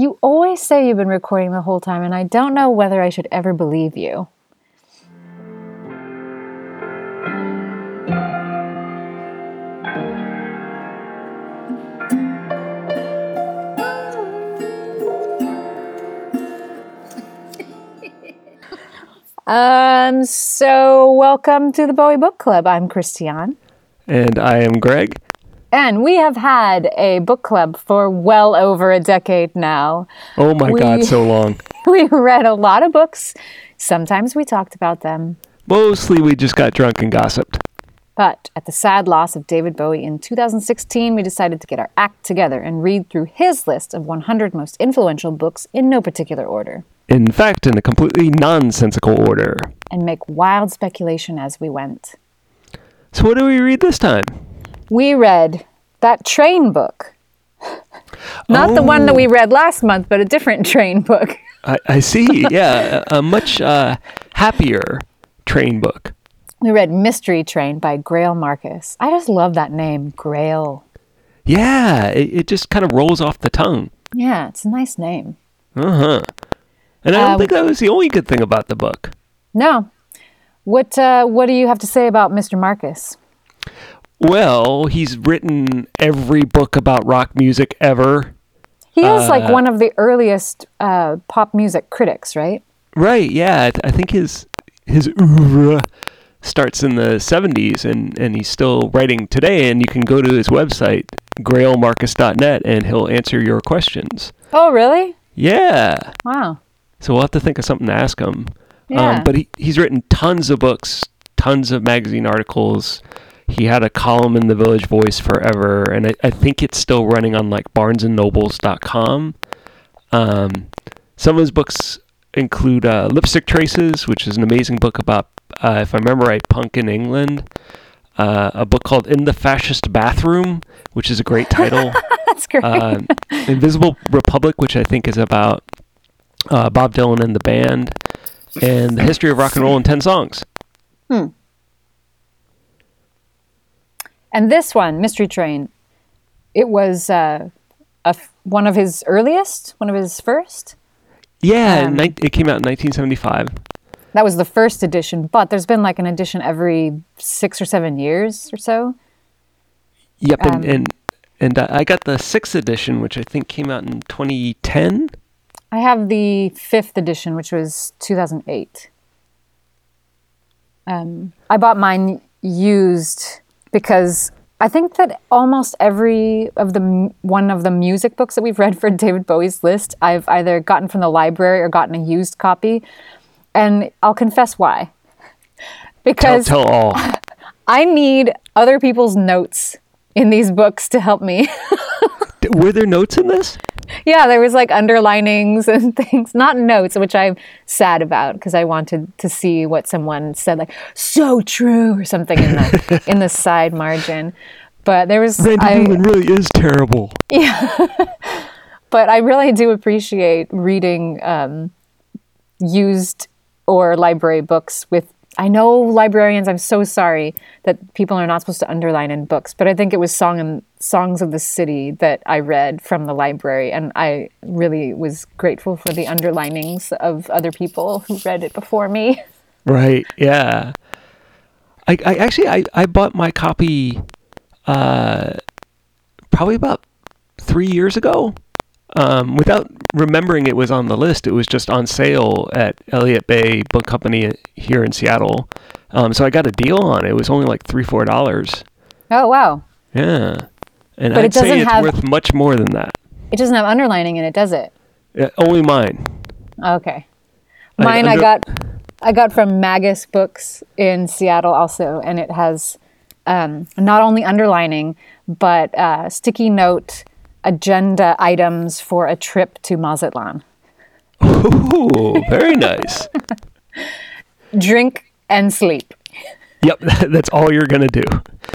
You always say you've been recording the whole time, and I don't know whether I should ever believe you. Um, so welcome to the Bowie Book Club. I'm Christiane. And I am Greg. And we have had a book club for well over a decade now. Oh my We- God, so long. We read a lot of books. Sometimes we talked about them. Mostly we just got drunk and gossiped. But at the sad loss of David Bowie in 2016, we decided to get our act together and read through his list of 100 most influential books in no particular order In fact, in a completely nonsensical order. and make wild speculation as we went. So, what do we read this time? We read that train book. Not the one that we read last month, but a different train book. I, I see. Yeah, a, a much uh, happier train book. We read Mystery Train by Greil Marcus. I just love that name, Greil. Yeah, it, it just kind of rolls off the tongue. Yeah, it's a nice name. Uh huh. And I don't Um, think that was the only good thing about the book. No. What uh, what do you have to say about Mr. Marcus? Well, he's written every book about rock music ever. He is like Uh, one of the earliest uh, pop music critics, right? Right. Yeah. I I think his his oeuvre starts in the 70s, and and he's still writing today. And you can go to his website greilmarcus.net, and he'll answer your questions. Oh, really? Yeah. Wow. So we'll have to think of something to ask him. Yeah. Um, but he, he's written tons of books, tons of magazine articles. He had a column in the Village Voice forever, and I, I think it's still running on like BarnesandNobles.com. Um, some of his books include uh, Lipstick Traces, which is an amazing book about, uh, if I remember right, punk in England. Uh, a book called In the Fascist Bathroom, which is a great title. That's great. uh, Invisible Republic, which I think is about uh, Bob Dylan and the band, and the history of rock and roll in ten songs. And this one, Mystery Train, it was uh, a one of his earliest, one of his first. Yeah, Um, nin- it came out in 1975. That was the first edition, but there's been like an edition every six or seven years or so. Yep, and um, and and uh, I got the sixth edition, which I think came out in 2010. I have the fifth edition, which was 2008. Um, I bought mine used because I think that almost every of the one of the music books that we've read for David Bowie's list, I've either gotten from the library or gotten a used copy, and I'll confess why. Tell, Because tell all. I need other people's notes in these books to help me. Were there notes in this? Yeah, there was like underlinings and things, not notes, which I'm sad about because I wanted to see what someone said, like "so true" or something in the in the side margin. But there was, Randy I, Newman really is terrible. Yeah, but I really do appreciate reading um, used or library books with. I know librarians. I'm so sorry that people are not supposed to underline in books, but I think it was "Song and Songs of the City" that I read from the library, and I really was grateful for the underlinings of other people who read it before me. Right. Yeah. I, I actually I, I bought my copy uh probably about three years ago. Um, without remembering it was on the list, it was just on sale at Elliott Bay Book Company here in Seattle. Um, so I got a deal on it. It was only like three, four dollars. Oh wow! Yeah, and But it I'd say doesn't it's have- worth much more than that. It doesn't have underlining in it, does it? Uh, only mine. Okay. Mine I under- got I got from Magus Books in Seattle also, and it has um, not only underlining but uh, sticky note agenda items for a trip to Mazatlan. Ooh, very nice. Drink and sleep. yep, that's all you're gonna do.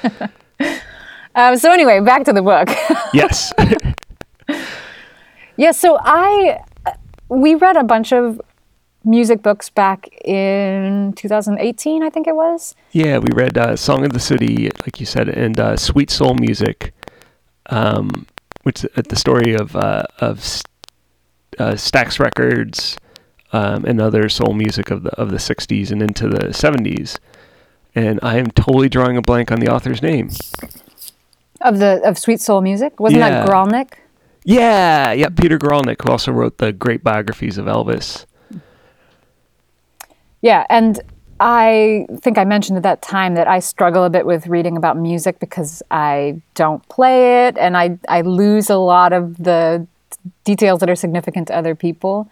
Um, so anyway, back to the book. Yes. yeah, so I we read a bunch of music books back in 2018, I think it was. Yeah, we read uh, "Sound of the City," like you said, and uh, "Sweet Soul Music," um, which is the story of uh, of uh, Stax Records um, and other soul music of the of the '60s and into the '70s. And I am totally drawing a blank on the author's name. Of the of Sweet Soul Music, wasn't Yeah. that Guralnick? Yeah, yeah, Peter Guralnick, who also wrote the great biographies of Elvis. Yeah, and I think I mentioned at that time that I struggle a bit with reading about music because I don't play it and I, I lose a lot of the details that are significant to other people.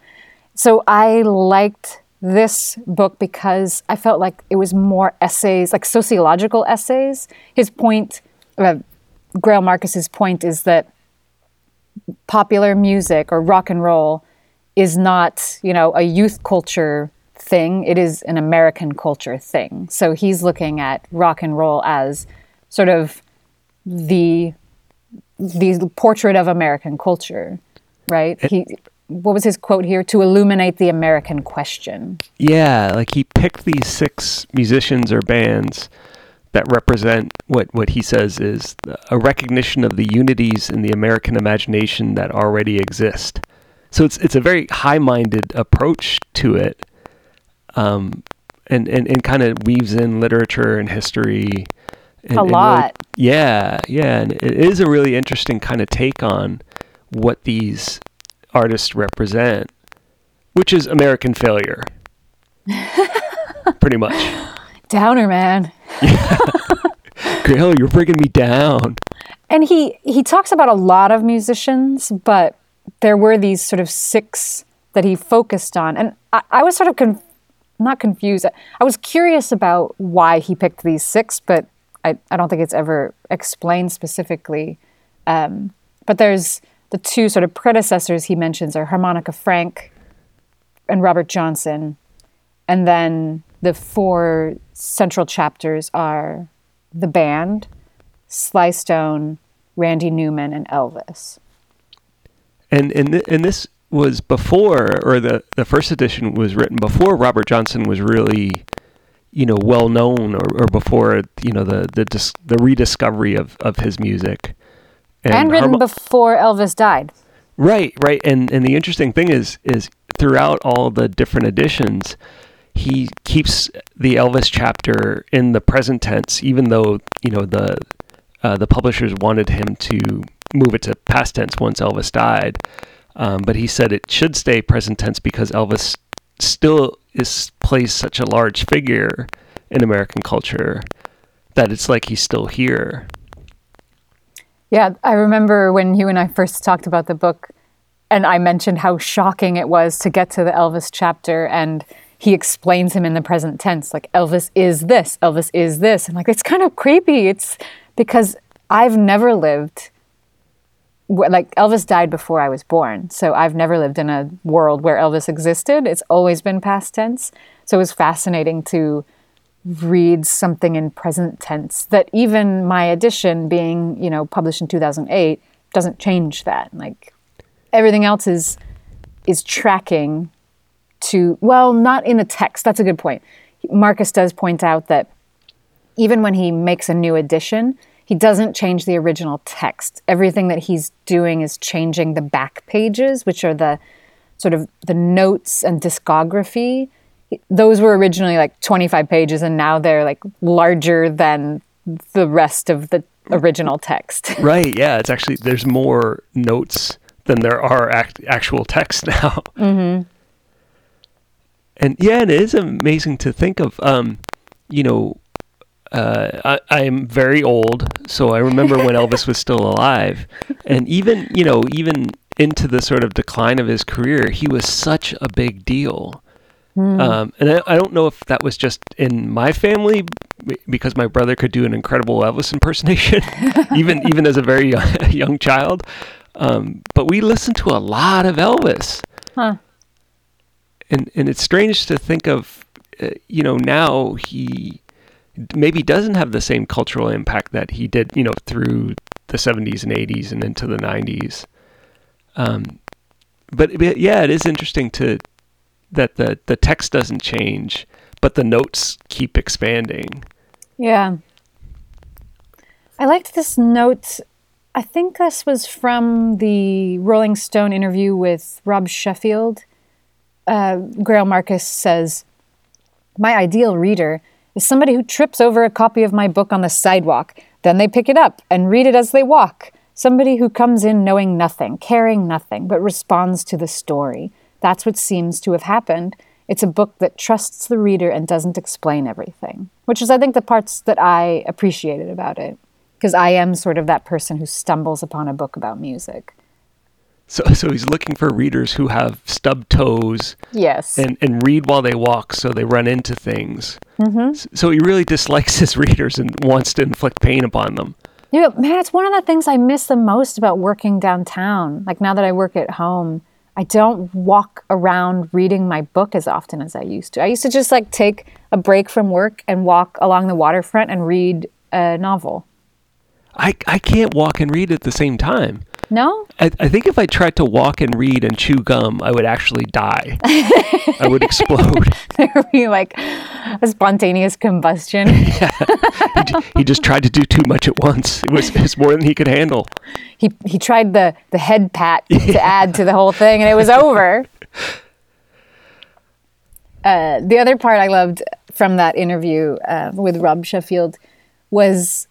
So I liked this book because I felt like it was more essays, like sociological essays. His point, uh, Greil Marcus's point is that popular music or rock and roll is not, you know, a youth culture thing. It is an American culture thing. So he's looking at rock and roll as sort of the the portrait of American culture, right? He what was his quote here? To illuminate the American question. Yeah, like he picked these six musicians or bands that represent what, what he says is a recognition of the unities in the American imagination that already exist. So it's it's a very high minded approach to it, um, and, and, and kind of weaves in literature and history. And, A and really- lot. yeah, yeah, and it is a really interesting kind of take on what these artists represent, which is American failure. Pretty much. Downer man. Greil, you're bringing me down. And he he talks about a lot of musicians, but there were these sort of six that he focused on, and I, I was sort of conf- not confused. I was curious about why he picked these six, but I, I don't think it's ever explained specifically. Um, but there's the two sort of predecessors he mentions are Harmonica Frank and Robert Johnson, and then the four central chapters are the band, Sly Stone, Randy Newman, and Elvis. And and th- and this was before, or the the first edition was written before Robert Johnson was really, you know, well known, or, or before you know the the dis- the rediscovery of of his music. And, written Harmo- before Elvis died. Right, right. And and the interesting thing is is throughout all the different editions, he keeps the Elvis chapter in the present tense, even though you know the uh, the publishers wanted him to move it to past tense once Elvis died. Um, but he said it should stay present tense because Elvis still is plays such a large figure in American culture that it's like he's still here. Yeah, I remember when you and I first talked about the book, and I mentioned how shocking it was to get to the Elvis chapter, and he explains him in the present tense, like Elvis is this, Elvis is this, and like it's kind of creepy. It's because I've never lived. Like Elvis died before I was born, so I've never lived in a world where Elvis existed. It's always been past tense. So it was fascinating to read something in present tense that even my edition being you know published in 2008 doesn't change that like everything else is is tracking to well not in the text that's a good point marcus does point out that even when he makes a new edition he doesn't change the original text everything that he's doing is changing the back pages which are the sort of the notes and discography those were originally like 25 pages and now they're like larger than the rest of the original text. Right. Yeah. It's actually there's more notes than there are act, actual text now. Mm-hmm. And yeah, it is amazing to think of. Um, you know, uh, I, am very old, so I remember when Elvis was still alive, and even you know, even into the sort of decline of his career, he was such a big deal. Um, and I, I don't know if that was just in my family because my brother could do an incredible Elvis impersonation, even even as a very young, young child. Um, but we listened to a lot of Elvis, Huh. and and it's strange to think of, uh, you know, now he maybe doesn't have the same cultural impact that he did, you know, through the 70s and 80s and into the 90s. Um, but, but yeah, it is interesting to that the the text doesn't change, but the notes keep expanding. Yeah. I liked this note I think this was from the Rolling Stone interview with Rob Sheffield. Uh, Greil Marcus says, My ideal reader is somebody who trips over a copy of my book on the sidewalk. Then they pick it up and read it as they walk. Somebody who comes in knowing nothing, caring nothing, but responds to the story. That's what seems to have happened. It's a book that trusts the reader and doesn't explain everything, which is, I think, the parts that I appreciated about it. Because I am sort of that person who stumbles upon a book about music. So, so he's looking for readers who have stubbed toes Yes. and, and read while they walk so they run into things. Mm-hmm. So he really dislikes his readers and wants to inflict pain upon them. Yeah, man, it's one of the things I miss the most about working downtown. Like now that I work at home, I don't walk around reading my book as often as I used to. I used to just like take a break from work and walk along the waterfront and read a novel. I, I can't walk and read at the same time. No? I, I think if I tried to walk and read and chew gum, I would actually die. I would explode. there would be like a spontaneous combustion. he, he just tried to do too much at once. It was, it was more than he could handle. he he tried the the head pat to add to the whole thing and it was over. Uh, the other part I loved from that interview uh, with Rob Sheffield was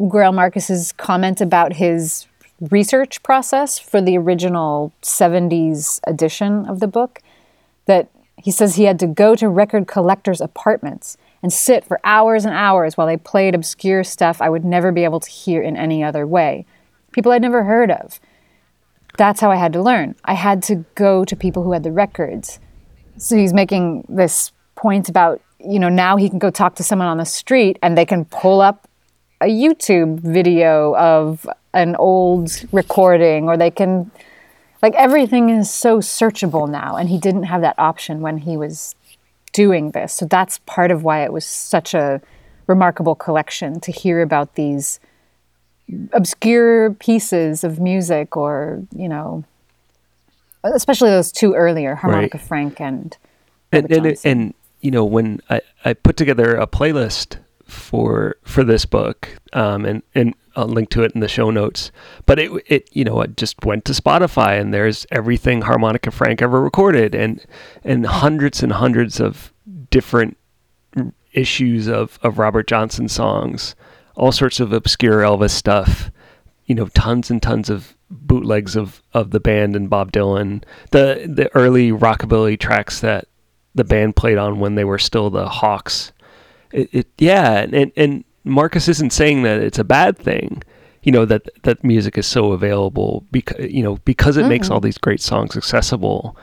Greil Marcus's comment about his research process for the original 70s edition of the book that he says he had to go to record collectors' apartments and sit for hours and hours while they played obscure stuff I would never be able to hear in any other way. People I'd never heard of. That's how I had to learn. I had to go to people who had the records. So he's making this point about, you know, now he can go talk to someone on the street and they can pull up a YouTube video of an old recording or they can like everything is so searchable now and he didn't have that option when he was doing this so that's part of why it was such a remarkable collection to hear about these obscure pieces of music or you know especially those two earlier harmonica Right. frank and and and, and you know when I, I put together a playlist for for this book um, and and I'll link to it in the show notes. But it it you know I just went to Spotify and there's everything harmonica Frank ever recorded and and hundreds and hundreds of different issues of of Robert Johnson songs all sorts of obscure Elvis stuff you know tons and tons of bootlegs of of the band and Bob Dylan the the early rockabilly tracks that the band played on when they were still the Hawks it, it yeah and and Marcus isn't saying that it's a bad thing you know that that music is so available because you know because it makes all these great songs accessible.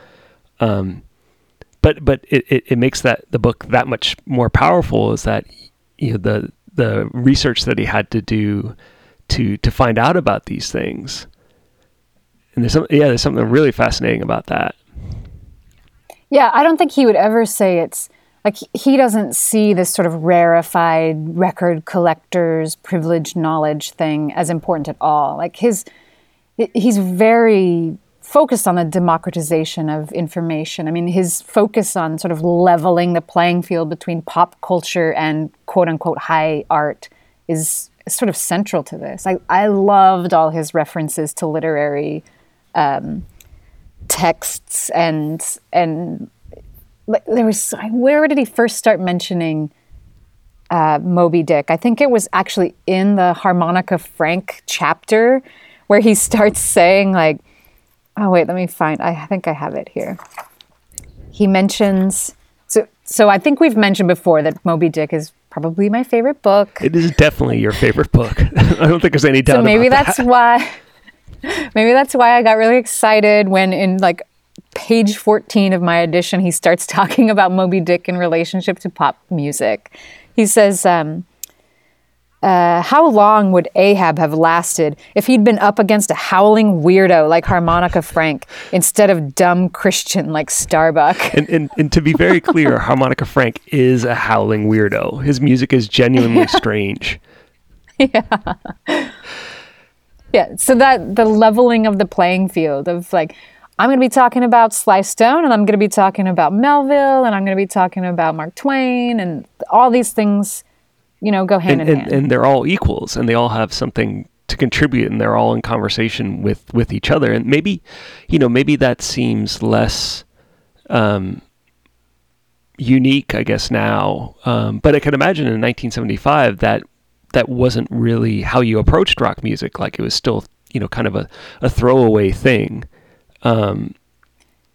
Um but but it, it, it makes that the book that much more powerful is that you know the the research that he had to do to to find out about these things. And there's some yeah there's something really fascinating about that. Yeah, I don't think he would ever say it's like he- doesn't see this sort of rarefied record collectors privileged knowledge thing as important at all. Like his he's very focused on the democratization of information. I mean, his focus on sort of leveling the playing field between pop culture and quote unquote high art is sort of central to this. I, I loved all his references to literary um, texts and and there was where did he first start mentioning uh, Moby Dick? I think it was actually in the Harmonica Frank chapter where he starts saying like, oh wait, let me find. I think I have it here. He mentions so so I think we've mentioned before that Moby Dick is probably my favorite book. it is definitely your favorite book I don't think there's any doubt so maybe about that's that. why maybe that's why i got really excited when in like page 14 of my edition he starts talking about moby dick in relationship to pop music he says um, uh, how long would Ahab have lasted if he'd been up against a howling weirdo like Harmonica Frank instead of dumb Christian like Starbuck? and, and, and to be very clear, Harmonica Frank is a howling weirdo. His music is genuinely strange. Yeah. Yeah, so that the leveling of the playing field of like, I'm going to be talking about Sly Stone, and I'm going to be talking about Melville, and I'm going to be talking about Mark Twain, and all these things, you know, go hand And, in and, hand. and they're all equals and they all have something to contribute and they're all in conversation with with each other. And maybe you know maybe that seems less um, unique i guess now. Um, but i can imagine in 1975 that that wasn't really how you approached rock music. Like it was still you know kind of a, a throwaway thing um,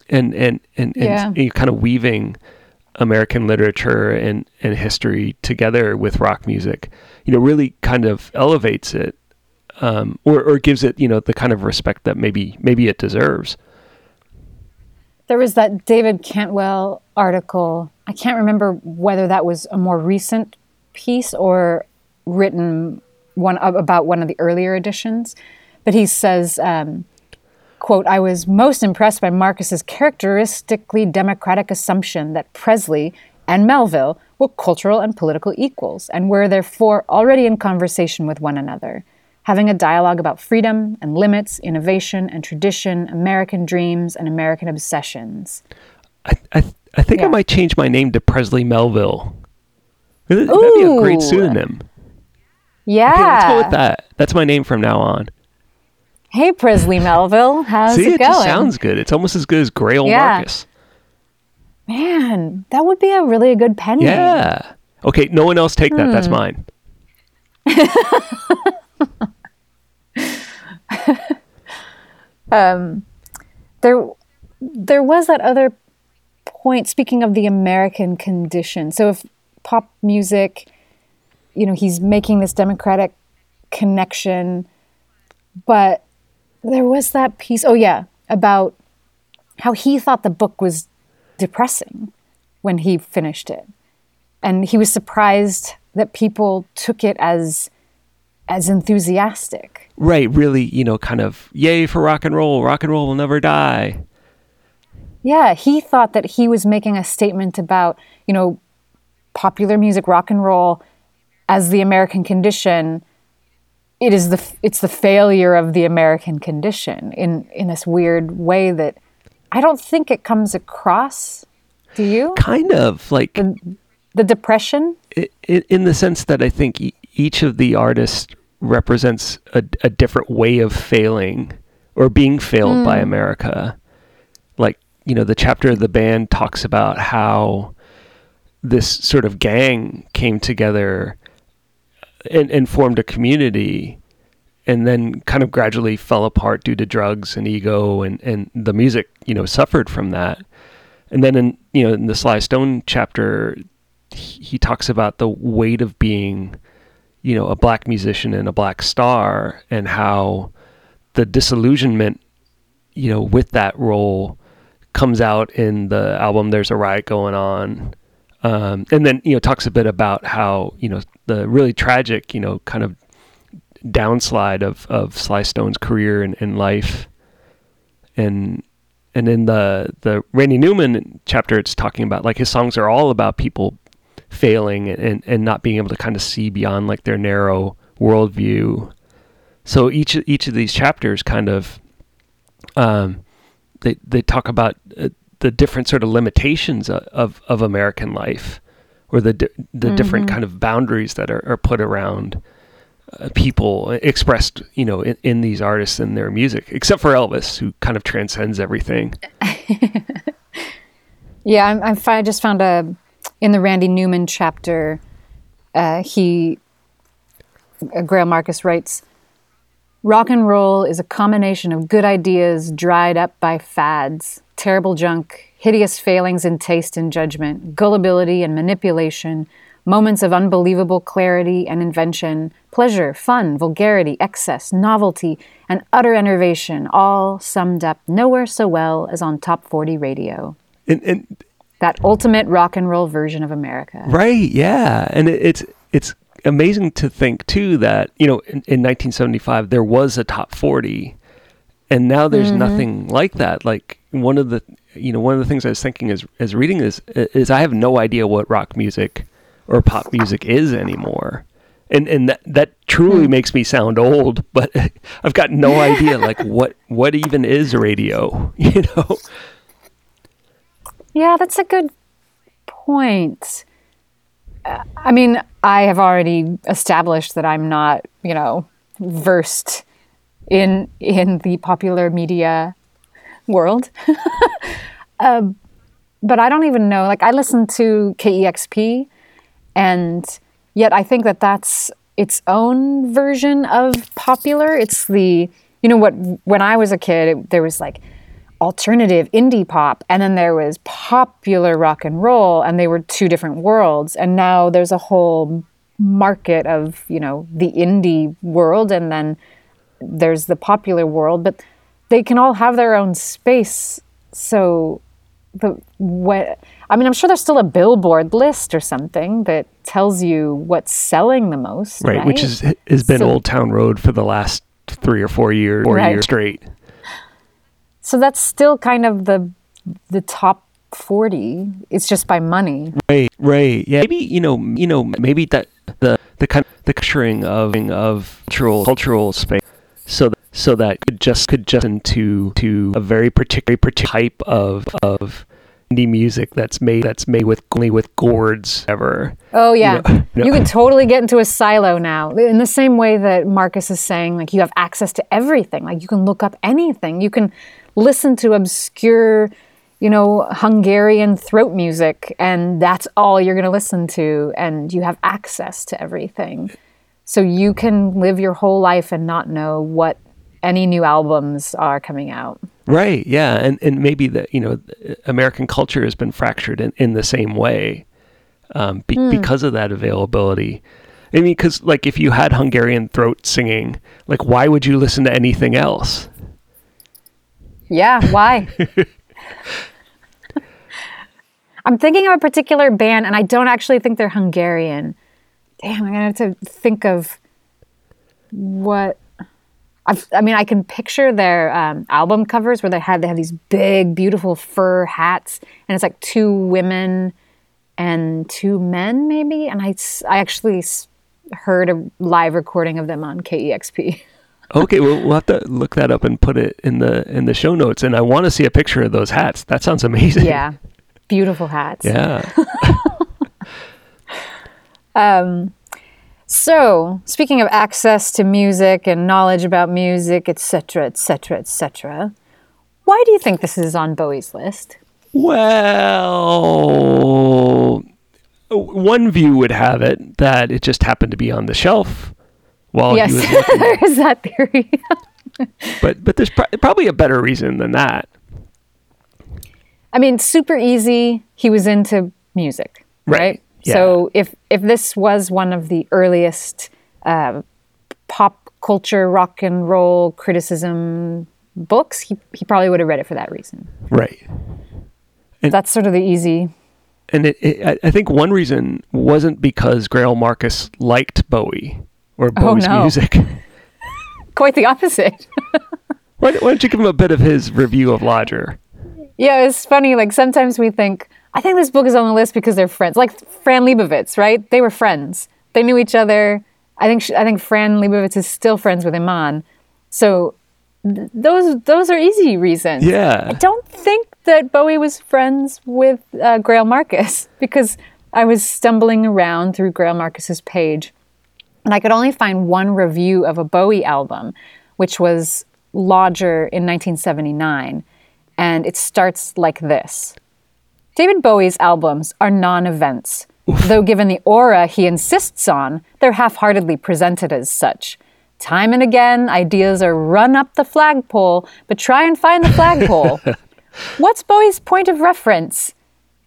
and and and, Yeah. and, and kind of weaving American literature and, and history together with rock music, you know, really kind of elevates it, um, or or gives it, you know, the kind of respect that maybe maybe it deserves. There was that David Cantwell article. I can't remember whether that was a more recent piece or written one about one of the earlier editions. But he says, um, "quote I was most impressed by Marcus's characteristically democratic assumption that Presley and Melville were cultural and political equals, and were therefore already in conversation with one another." Having a dialogue about freedom and limits, innovation and tradition, American dreams and American obsessions. I I, I think I might change my name to Presley Melville. That'd be a great pseudonym. Yeah. Okay, let's go with that. That's my name from now on. Hey, Presley Melville. How's See, it, it going? just sounds good. It's almost as good as Greil Yeah. Marcus. Man, that would be a really good pen name. Yeah. Okay, no one else take that. Hmm. That's mine. um, There, there was that other point. Speaking of the American condition, so if pop music, you know, he's making this democratic connection, but there was that piece. Oh yeah, about how he thought the book was depressing when he finished it, and he was surprised that people took it as as enthusiastic. Right, really, you know, kind of yay for rock and roll. Rock and roll will never die. Yeah, he thought that he was making a statement about, you know, popular music, rock and roll as the American condition. It is the it's the failure of the American condition in in this weird way that I don't think it comes across. Do you? Kind of like The depression? i i in the sense that I think each of the artists represents a, a different way of failing or being failed by hmm. America. Like, you know, the chapter of the band talks about how this sort of gang came together and, and formed a community and then kind of gradually fell apart due to drugs and ego and, and the music, you know, suffered from that. And then in you know in the Sly Stone chapter, he he talks about the weight of being, you know, a black musician and a black star, and how the disillusionment, you know, with that role comes out in the album "There's a Riot Going On," um, and then you know talks a bit about how you know the really tragic, you know, kind of downslide of of Sly Stone's career and, and life, and and in the the Randy Newman chapter, it's talking about like his songs are all about people failing and and not being able to kind of see beyond like their narrow worldview. So each each of these chapters kind of um, they they talk about uh, the different sort of limitations of of, American life, or the di- the different kind of boundaries that are, are put around uh, people expressed, you know, in, in these artists and their music, except for Elvis, who kind of transcends everything. Yeah, I'm, I'm I just found a in the Randy Newman chapter. Uh, he, uh, Greil Marcus writes, "Rock and roll is a combination of good ideas dried up by fads, terrible junk, hideous failings in taste and judgment, gullibility and manipulation." Moments of unbelievable clarity and invention, pleasure, fun, vulgarity, excess, novelty, and utter enervation, all summed up nowhere so well as on Top 40 radio And, and that ultimate rock and roll version of America. Right. Yeah. And it, it's it's amazing to think too that you know in, in 1975 there was a top 40, and now there's mm-hmm. nothing like that. Like one of the you know one of the things I was thinking as as reading this is I have no idea what rock music or pop music is anymore. And and that that truly makes me sound old, but I've got no idea like what what even is radio, you know? Yeah, that's a good point. Uh, I mean, I have already established that I'm not, you know, versed in in the popular media world. um, but I don't even know. Like I listen to KEXP, and yet I think that that's its own version of popular. It's the you know what when I was a kid, it, there was like alternative indie pop and then there was popular rock and roll and they were two different worlds and now there's a whole market of you know the indie world and then there's the popular world but they can all have their own space so the what I mean I'm sure there's still a billboard list or something that tells you what's selling the most right, right? which is has been So- Old Town Road for the last three or four years, four Right. years straight. so that's still kind of the the top 40 it's just by money Right, right. Yeah, maybe you know, you know, maybe that the the kind the capturing of of cultural cultural space, so that, so that could just could just into to a very particular particular type of of indie music that's made that's made with only with gourds ever. Oh yeah, know- you, you know- can totally get into a silo now. In the same way that Marcus is saying, like you have access to everything. Like you can look up anything. You can listen to obscure, you know, Hungarian throat music, and that's all you're going to listen to, and you have access to everything. So you can live your whole life and not know what any new albums are coming out. Right. Yeah, and and maybe that you know American culture has been fractured in, in the same way um, be, because of that availability. I mean, because like if you had Hungarian throat singing, like why would you listen to anything else? Yeah, why? I'm thinking of a particular band, and I don't actually think they're Hungarian. Damn, I'm gonna have to think of what. I've, I mean, I can picture their um, album covers where they had they have these big, beautiful fur hats, and it's like two women and two men, maybe. And I, I actually heard a live recording of them on KEXP. Okay, well we'll have to look that up and put it in the in the show notes. And I want to see a picture of those hats. That sounds amazing. yeah, beautiful hats. Yeah. So, speaking of access to music and knowledge about music, etc., etc., etc., why do you think this is on Bowie's list? Well, one view would have it that it just happened to be on the shelf while yes, he was looking. there is that theory. but but there's pro- probably a better reason than that. I mean, super easy. He was into music, Right, right? Yeah. So if if this was one of the earliest uh, pop culture rock and roll criticism books, he he probably would have read it for that reason. Right. And- That's sort of the easy. And it, it, I- think one reason wasn't because Greil Marcus liked Bowie or Bowie's Oh, no. music. Quite the opposite. why, why don't you give him a bit of his review of Lodger? Yeah, it's funny. Like sometimes we think, I think this book is on the list because they're friends. Like Fran Lebowitz, right? They were friends. They knew each other. I think sh I think Fran Lebowitz is still friends with Iman. So th- those those are easy reasons. Yeah. I don't think that Bowie was friends with uh, Greil Marcus because I was stumbling around through Greil Marcus's page and I could only find one review of a Bowie album, which was Lodger in 1979. And it starts like this David Bowie's albums are non events, though given the aura he insists on, they're half heartedly presented as such. Time and again, ideas are run up the flagpole, but try and find the flagpole. What's Bowie's point of reference?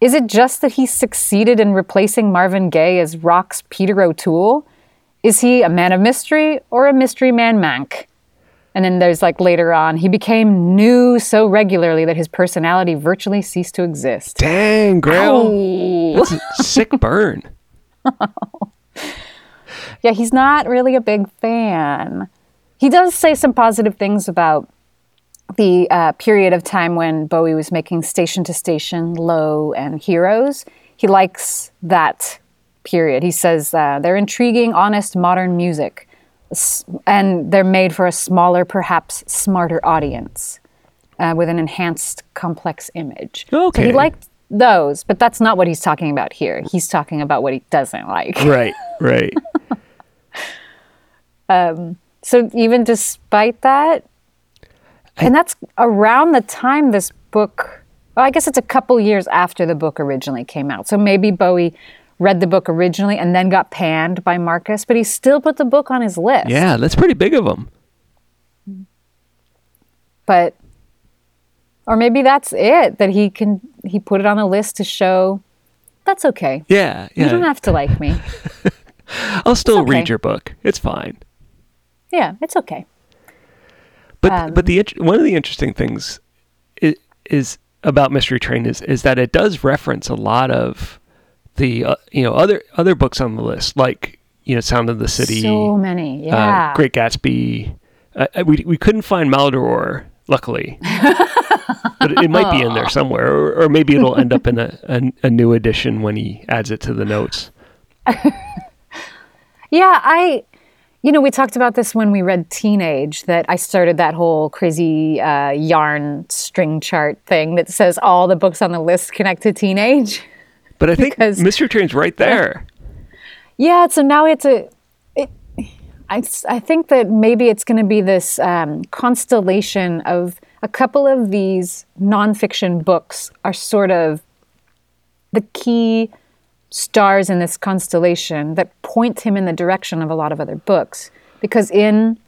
Is it just that he succeeded in replacing Marvin Gaye as rock's Peter O'Toole? Is he a man of mystery or a mystery man mank? And then there's like later on, he became new so regularly that his personality virtually ceased to exist. Dang. Ow. That's a sick burn. Yeah, he's not really a big fan. He does say some positive things about the uh, period of time when Bowie was making Station to Station, Low, and Heroes. He likes that period. He says uh, they're intriguing, honest, modern music, and they're made for a smaller, perhaps smarter audience uh, with an enhanced, complex image. So Okay. he liked those, but that's not what he's talking about here. He's talking about what he doesn't like. Right, right. So even despite that, and that's around the time this book. Well, I guess it's a couple years after the book originally came out. So maybe Bowie read the book originally and then got panned by Marcus, but he still put the book on his list. Yeah, that's pretty big of him. But or maybe that's it that he can he put it on the list to show that's okay. Yeah, You don't have to like me. I'll still okay. read your book. It's fine. yeah, it's okay. But Um, but the one of the interesting things is, is about Mystery Train is is that it does reference a lot of the uh, you know other other books on the list, like you know Sound of the City, So many. uh, Yeah. Great Gatsby. Uh, uh, we we couldn't find Maldoror, luckily, but it, it might be in there somewhere, or, or maybe it'll end up in a, a a new edition when he adds it to the notes. Yeah, I, you know, we talked about this when we read Teenage, that I started that whole crazy uh, yarn string chart thing that says all the books on the list connect to Teenage. But I think Because- Mystery Train's right there. Yeah, so now it's a. It, I, I think that maybe it's going to be this um, constellation of a couple of these nonfiction books are sort of the key stars in this constellation that point him in the direction of a lot of other books. Because in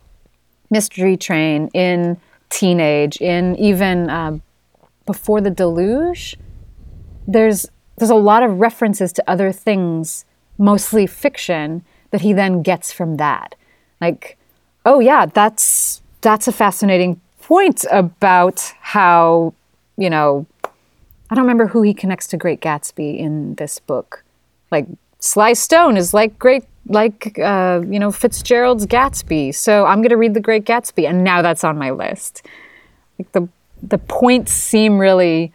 Mystery Train, in Teenage, in even uh, Before the Deluge, there's there's a lot of references to other things, mostly fiction, that he then gets from that. Like, oh yeah, that's that's a fascinating point about how, you know, I don't remember who he connects to Great Gatsby in this book. Like Sly Stone is like great like uh, you know Fitzgerald's Gatsby. So I'm going to read The Great Gatsby and now that's on my list. Like the the points seem really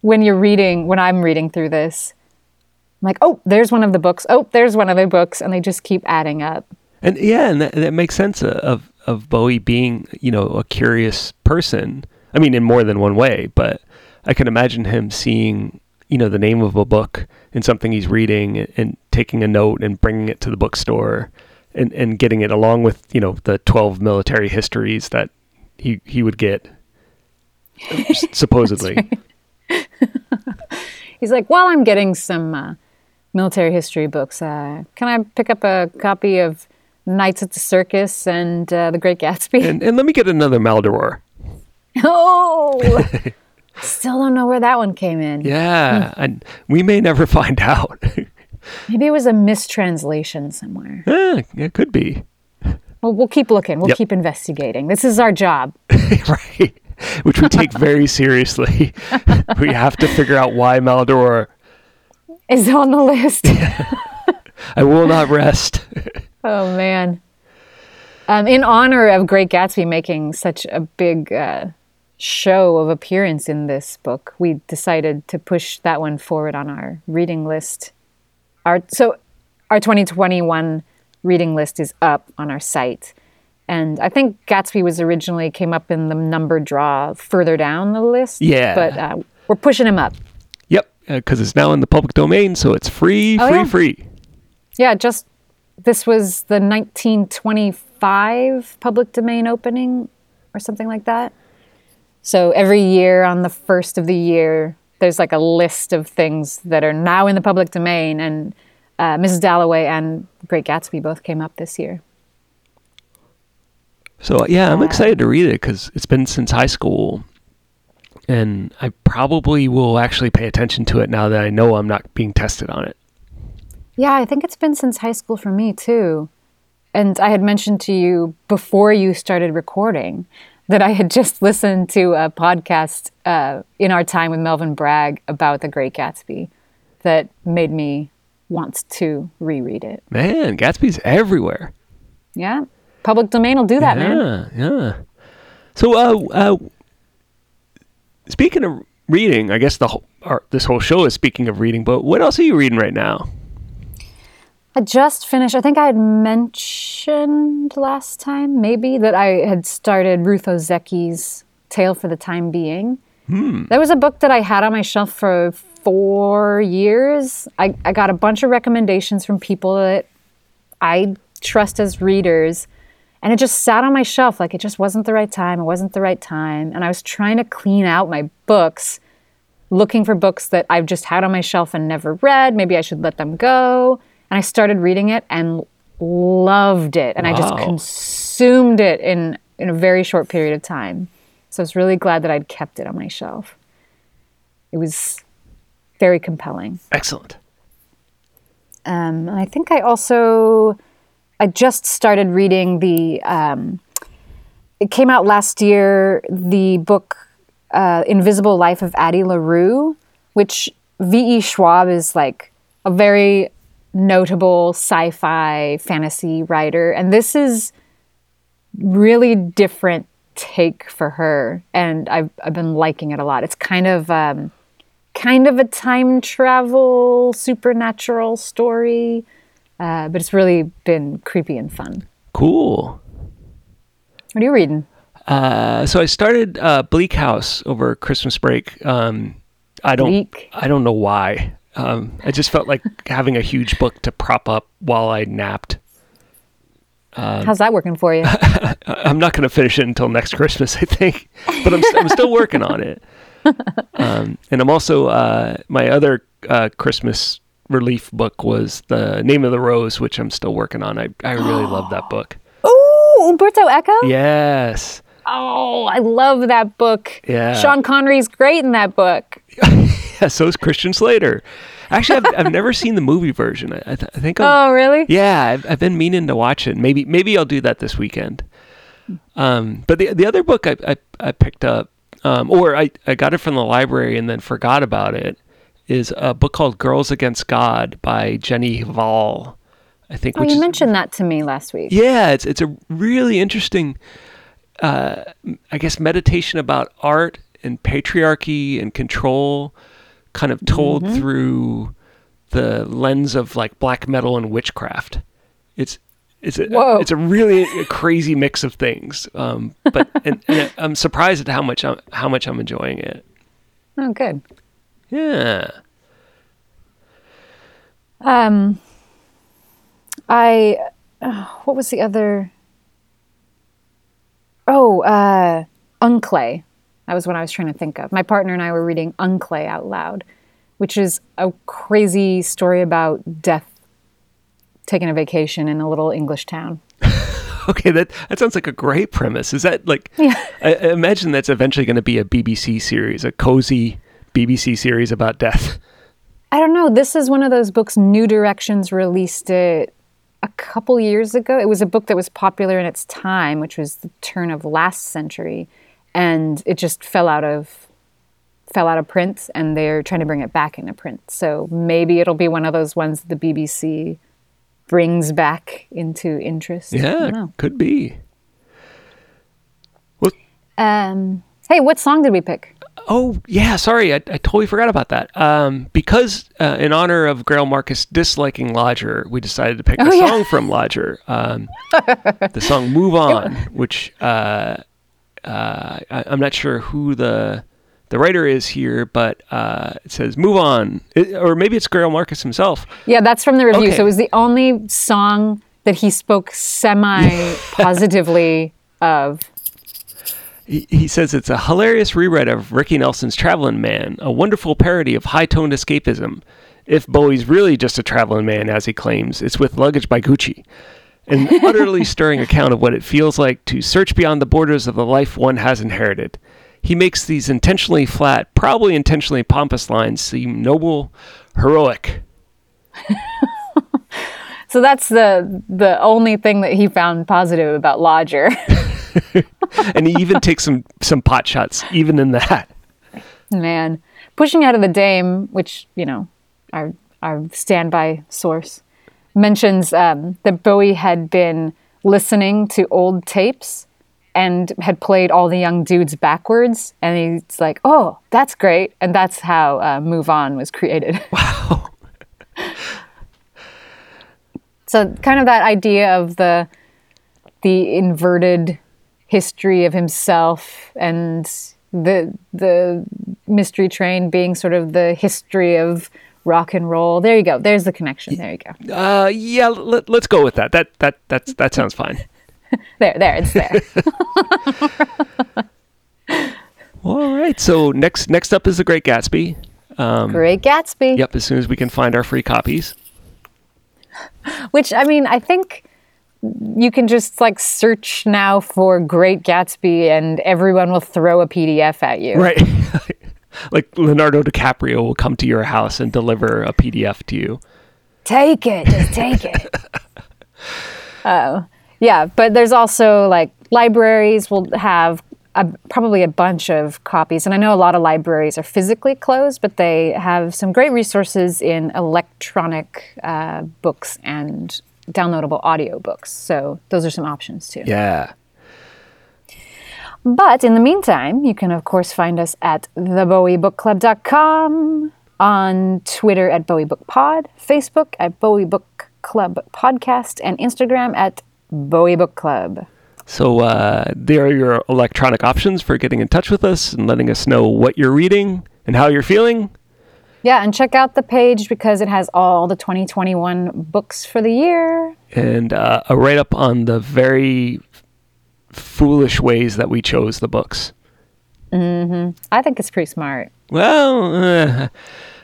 when you're reading, when I'm reading through this, I'm like, oh, there's one of the books. Oh, there's one of the books, and they just keep adding up. And yeah, and that, that makes sense of of Bowie being, you know, a curious person. I mean, in more than one way, but I can imagine him seeing, you know, the name of a book in something he's reading and, and taking a note and bringing it to the bookstore and, and getting it along with, you know, the 12 military histories that he, he would get supposedly. He's like, while I'm getting some uh, military history books, uh, can I pick up a copy of Nights at the Circus and uh, The Great Gatsby? And, and let me get another Maldoror. oh, still don't know where that one came in. Yeah, and we may never find out. Maybe it was a mistranslation somewhere. Eh, it could be. Well, we'll keep looking. We'll Yep. keep investigating. This is our job. right? Which we take very seriously. we have to figure out why Maldoror. Is on the list. I will not rest. Oh man. Um, in honor of Great Gatsby making such a big uh, show of appearance in this book, we decided to push that one forward on our reading list. Our so our 2021 reading list is up on our site. And I think Gatsby was originally came up in the number draw further down the list. Yeah. But uh, we're pushing him up. Yep, because it's now in the public domain, so it's free, Oh, free, yeah. free. Yeah, just this was the 1925 public domain opening or something like that. So every year on the first of the year, there's like a list of things that are now in the public domain, and uh, Mrs. Dalloway and Great Gatsby both came up this year. So yeah, I'm excited to read it because it's been since high school, and I probably will actually pay attention to it now that I know I'm not being tested on it. Yeah, I think it's been since high school for me too. And I had mentioned to you before you started recording that I had just listened to a podcast uh, in our time with Melvin Bragg about The Great Gatsby that made me want to reread it. Man, Gatsby's everywhere. Yeah, public domain will do that, man. yeah, yeah. So, uh, uh, speaking of reading, I guess the whole, or this whole show is speaking of reading. But what else are you reading right now? I just finished, I think I had mentioned last time, maybe, that I had started Ruth Ozeki's Tale for the Time Being. That was a book that I had on my shelf for four years. I, I got a bunch of recommendations from people that I trust as readers. And it just sat on my shelf like it just wasn't the right time. It wasn't the right time. And I was trying to clean out my books, looking for books that I've just had on my shelf and never read. Maybe I should let them go. And I started reading it and loved it. And I just consumed it in, in a very short period of time. So I was really glad that I'd kept it on my shelf. It was very compelling. Excellent. Um, and I think I also I just started reading the. Um, it came out last year. The book uh, "Invisible Life of Addie LaRue," which V. E. Schwab is like a very notable sci-fi fantasy writer, and this is really different take for her, and I've I've been liking it a lot. It's kind of. Um, kind of a time travel supernatural story, uh, but it's really been creepy and fun. Cool. What are you reading? Uh, so I started uh, Bleak House over Christmas break. Um, I don't. Bleak? I don't know why. Um, I just felt like having a huge book to prop up while I napped. How's that working for you? I'm not going to finish it until next Christmas, I think, but I'm, I'm still working on it. Um, and I'm also uh, my other uh, Christmas relief book was the Name of the Rose, which I'm still working on. I I really love that book. Oh, Umberto Eco. Yes. Oh, I love that book. Yeah. Sean Connery's great in that book. Yeah. So is Christian Slater. Actually, I've, I've never seen the movie version. I, I, th- I think. I'll, Oh, really? Yeah, I've, I've been meaning to watch it. Maybe maybe I'll do that this weekend. Um, but the the other book I I, I picked up, um, or I, I got it from the library and then forgot about it, is a book called Girls Against God by Jenny Hval. I think. Oh, which you is, mentioned that to me last week. yeah, it's it's a really interesting, uh, I guess, meditation about art and patriarchy and control, kind of told through the lens of like black metal and witchcraft. It's it's a Whoa. it's a really crazy mix of things. Um, but and, and I'm surprised at how much I'm how much I'm enjoying it. Oh, good. Yeah. Um, I uh, what was the other? Oh, uh, Unclay. That was what I was trying to think of. My partner and I were reading Unclay out loud, which is a crazy story about death taking a vacation in a little English town. Okay, that that sounds like a great premise. Is that like? Yeah. I, I imagine that's eventually going to be a BBC series, a cozy BBC series about death. I don't know. This is one of those books. New Directions released it a couple years ago. It was a book that was popular in its time, which was the turn of last century, and it just fell out of fell out of print. And they're trying to bring it back into print. So maybe it'll be one of those ones that the BBC brings back into interest. Yeah, could be. Well, Um, hey, what song did we pick? Oh yeah, sorry, I, I totally forgot about that. Um, because uh, in honor of Greil Marcus disliking Lodger, we decided to pick a Oh, yeah. song from Lodger. Um, the song "Move On," which uh, uh, I, I'm not sure who the the writer is here, but uh, it says "Move On," It- or maybe it's Greil Marcus himself. Yeah, that's from the review. Okay. So it was the only song that he spoke semi positively of. He, he says it's a hilarious rewrite of Ricky Nelson's Traveling Man, a wonderful parody of high toned escapism. If Bowie's really just a traveling man, as he claims, it's with luggage by Gucci. An utterly stirring account of what it feels like to search beyond the borders of the life one has inherited. He makes these intentionally flat, probably intentionally pompous lines seem noble, heroic. So that's the the only thing that he found positive about Lodger. And he even takes some, some pot shots, even in that. Man, pushing out of the Dame, which you know, our our standby source mentions um, that Bowie had been listening to old tapes and had played all the young dudes backwards, and he's like, "Oh, that's great," and that's how uh, "Move On" was created. Wow. So kind of that idea of the the inverted history of himself and the the mystery train being sort of the history of rock and roll. There you go. There's the connection. There you go. Uh, yeah, let, let's go with that. That that that's that sounds fine. there, there, it's there. All right. So next next up is The Great Gatsby. Um, Great Gatsby. Yep. As soon as we can find our free copies. Which I mean, I think you can just like search now for Great Gatsby, and everyone will throw a PDF at you. Right. like Leonardo DiCaprio will come to your house and deliver a PDF to you. Take it, just take it. Oh, yeah. But there's also like libraries will have a, probably a bunch of copies, and I know a lot of libraries are physically closed, but they have some great resources in electronic uh, books and downloadable audiobooks. So those are some options too. Yeah. But in the meantime, you can, of course, find us at thebowiebookclub.com, on Twitter at BowieBookPod, Facebook at Bowie Book Club Podcast, and Instagram at Bowie Book Club. So uh, there are your electronic options for getting in touch with us and letting us know what you're reading and how you're feeling. Yeah, and check out the page because it has all the 2021 books for the year. And uh, a write up on the very foolish ways that we chose the books. Mm-hmm. I think it's pretty smart. Well, uh,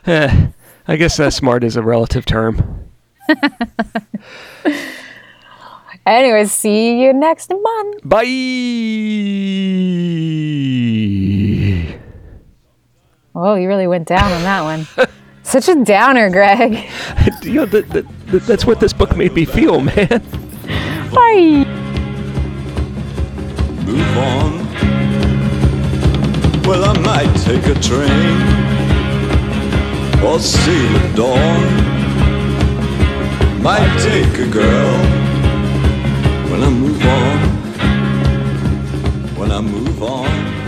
uh, I guess uh, smart is a relative term. Anyways, see you next month. Bye. Oh, you really went down on that one. Such a downer, Greg. you know, that, that, that, that's what this book made me feel, man. Bye. move on. Well, I might take a train or sail at dawn. Might take a girl when I move on. When I move on.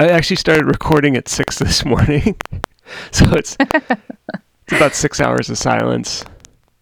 I actually started recording at six this morning, so it's it's about six hours of silence.